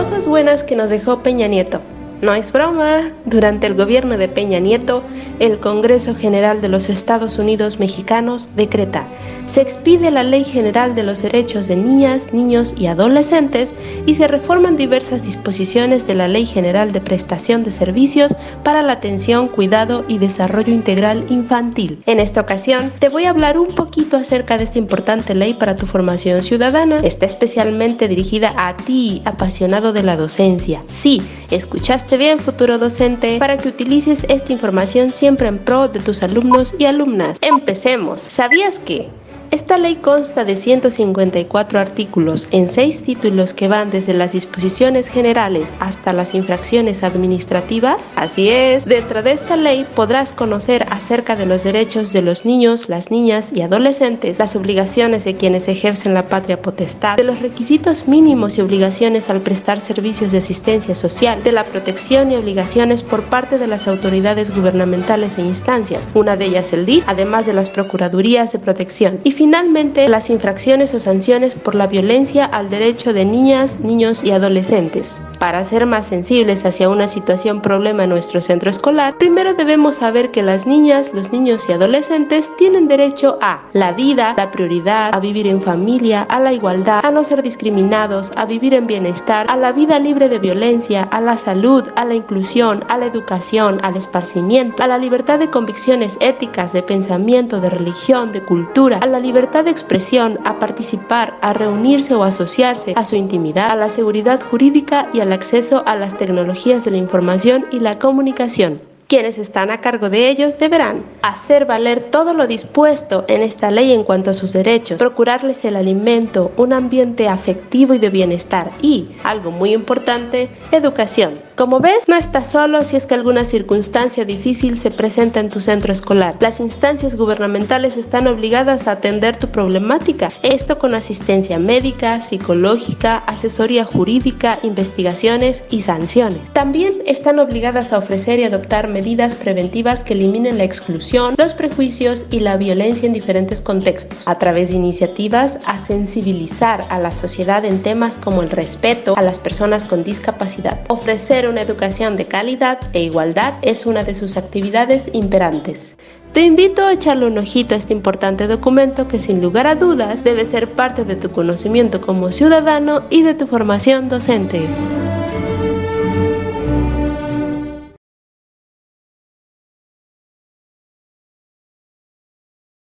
Cosas buenas que nos dejó Peña Nieto. No es broma. Durante el gobierno de Peña Nieto, el Congreso General de los Estados Unidos Mexicanos decreta, se expide la Ley General de los Derechos de Niñas, Niños y Adolescentes y se reforman diversas disposiciones de la Ley General de Prestación de Servicios para la atención, cuidado y desarrollo integral infantil. En esta ocasión, te voy a hablar un poquito acerca de esta importante ley para tu formación ciudadana. Está especialmente dirigida a ti, apasionado de la docencia. Sí, escuchaste bien futuro docente para que utilices esta información siempre en pro de tus alumnos y alumnas. Empecemos. ¿Sabías que? Esta ley consta de 154 artículos en seis títulos que van desde las disposiciones generales hasta las infracciones administrativas. Así es, dentro de esta ley podrás conocer acerca de los derechos de los niños, las niñas y adolescentes, las obligaciones de quienes ejercen la patria potestad, de los requisitos mínimos y obligaciones al prestar servicios de asistencia social, de la protección y obligaciones por parte de las autoridades gubernamentales e instancias, una de ellas el DIF, además de las procuradurías de protección. Y finalmente las infracciones o sanciones por la violencia al derecho de niñas, niños y adolescentes. Para ser más sensibles hacia una situación problema en nuestro centro escolar, primero debemos saber que las niñas, los niños y adolescentes tienen derecho a la vida, la prioridad, a vivir en familia, a la igualdad, a no ser discriminados, a vivir en bienestar, a la vida libre de violencia, a la salud, a la inclusión, a la educación, al esparcimiento, a la libertad de convicciones éticas, de pensamiento, de religión, de cultura, a la libertad de expresión, a participar, a reunirse o asociarse, a su intimidad, a la seguridad jurídica y al acceso a las tecnologías de la información y la comunicación. Quienes están a cargo de ellos deberán hacer valer todo lo dispuesto en esta ley en cuanto a sus derechos, procurarles el alimento, un ambiente afectivo y de bienestar y, algo muy importante, educación como ves, no estás solo si es que alguna circunstancia difícil se presenta en tu centro escolar. Las instancias gubernamentales están obligadas a atender tu problemática, esto con asistencia médica, psicológica, asesoría jurídica, investigaciones y sanciones. También están obligadas a ofrecer y adoptar medidas preventivas que eliminen la exclusión, los prejuicios y la violencia en diferentes contextos, a través de iniciativas a sensibilizar a la sociedad en temas como el respeto a las personas con discapacidad, ofrecer una educación de calidad e igualdad es una de sus actividades imperantes. Te invito a echarle un ojito a este importante documento que sin lugar a dudas debe ser parte de tu conocimiento como ciudadano y de tu formación docente.